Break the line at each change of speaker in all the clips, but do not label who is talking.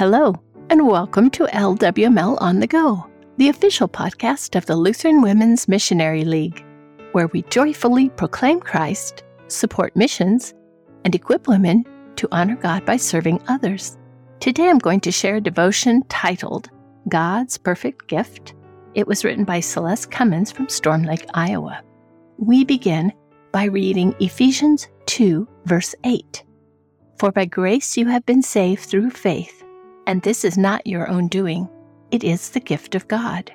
Hello, and welcome to LWML On the Go, the official podcast of the Lutheran Women's Missionary League, where we joyfully proclaim Christ, support missions, and equip women to honor God by serving others. Today I'm going to share a devotion titled God's Perfect Gift. It was written by Celeste Cummins from Storm Lake, Iowa. We begin by reading Ephesians 2, verse 8. For by grace you have been saved through faith, and this is not your own doing, it is the gift of God.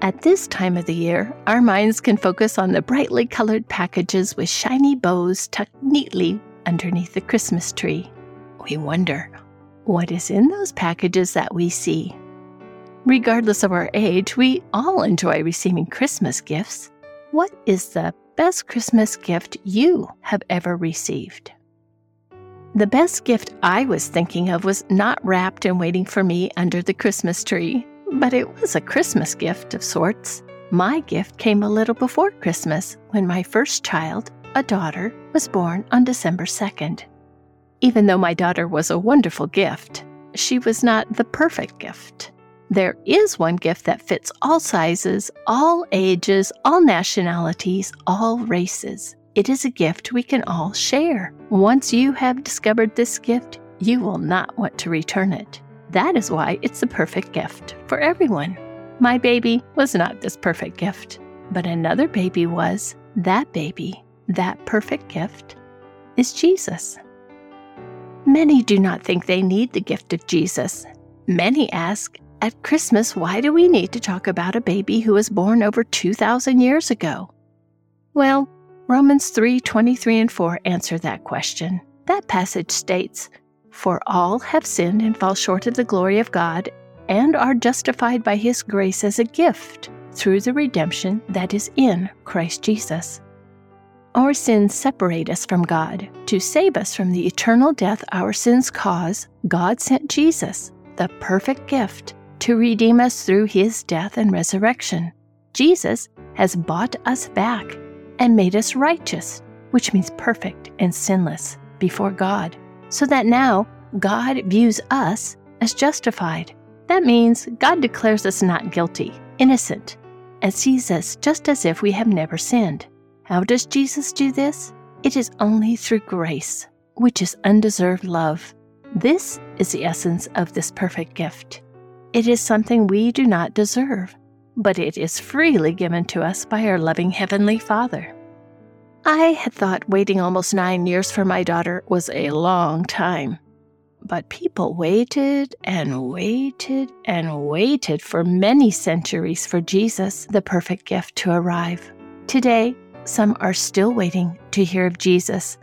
At this time of the year, our minds can focus on the brightly colored packages with shiny bows tucked neatly underneath the Christmas tree. We wonder, what is in those packages that we see? Regardless of our age, we all enjoy receiving Christmas gifts. What is the best Christmas gift you have ever received? The best gift I was thinking of was not wrapped and waiting for me under the Christmas tree, but it was a Christmas gift of sorts. My gift came a little before Christmas when my first child, a daughter, was born on December 2nd. Even though my daughter was a wonderful gift, she was not the perfect gift. There is one gift that fits all sizes, all ages, all nationalities, all races. It is a gift we can all share. Once you have discovered this gift, you will not want to return it. That is why it's the perfect gift for everyone. My baby was not this perfect gift, but another baby was. That baby, that perfect gift, is Jesus. Many do not think they need the gift of Jesus. Many ask, at Christmas, why do we need to talk about a baby who was born over 2,000 years ago? Well, Romans 3 23 and 4 answer that question. That passage states, For all have sinned and fall short of the glory of God, and are justified by his grace as a gift through the redemption that is in Christ Jesus. Our sins separate us from God. To save us from the eternal death our sins cause, God sent Jesus, the perfect gift, to redeem us through his death and resurrection. Jesus has bought us back and made us righteous, which means perfect and sinless before God, so that now God views us as justified. That means God declares us not guilty, innocent, and sees us just as if we have never sinned. How does Jesus do this? It is only through grace, which is undeserved love. This is the essence of this perfect gift. It is something we do not deserve, but it is freely given to us by our loving Heavenly Father. I had thought waiting almost nine years for my daughter was a long time. But people waited and waited and waited for many centuries for Jesus, the perfect gift, to arrive. Today, some are still waiting to hear of Jesus.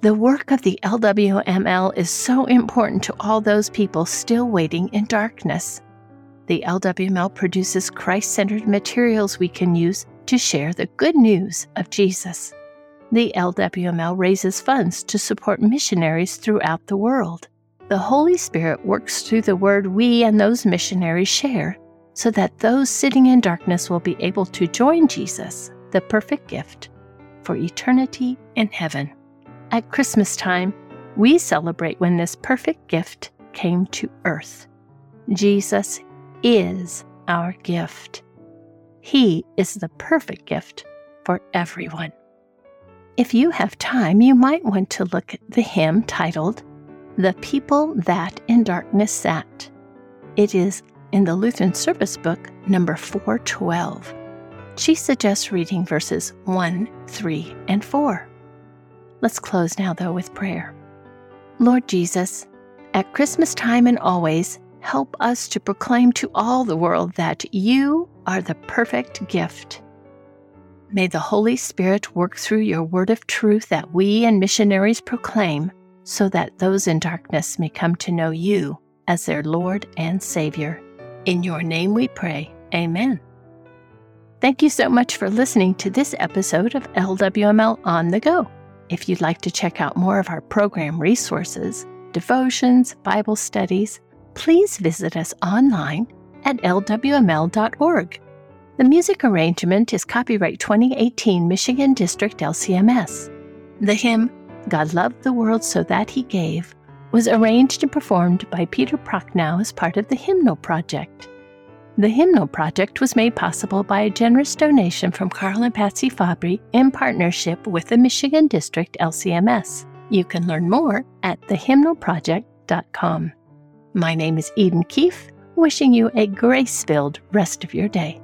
The work of the LWML is so important to all those people still waiting in darkness. The LWML produces Christ centered materials we can use to share the good news of Jesus. The LWML raises funds to support missionaries throughout the world. The Holy Spirit works through the word we and those missionaries share so that those sitting in darkness will be able to join Jesus, the perfect gift, for eternity in heaven. At Christmas time, we celebrate when this perfect gift came to earth. Jesus is our gift. He is the perfect gift for everyone. If you have time, you might want to look at the hymn titled, The People That in Darkness Sat. It is in the Lutheran Service Book, number 412. She suggests reading verses 1, 3, and 4. Let's close now, though, with prayer. Lord Jesus, at Christmas time and always, help us to proclaim to all the world that you are the perfect gift. May the Holy Spirit work through your word of truth that we and missionaries proclaim, so that those in darkness may come to know you as their Lord and Savior. In your name we pray. Amen. Thank you so much for listening to this episode of LWML On the Go. If you'd like to check out more of our program resources, devotions, Bible studies, please visit us online at lwml.org. The music arrangement is copyright 2018 Michigan District LCMS. The hymn, God Loved the World So That He Gave, was arranged and performed by Peter Prochnow as part of the Hymnal Project. The Hymnal Project was made possible by a generous donation from Carl and Patsy Fabry in partnership with the Michigan District LCMS. You can learn more at thehymnalproject.com. My name is Eden Keefe, wishing you a grace filled rest of your day.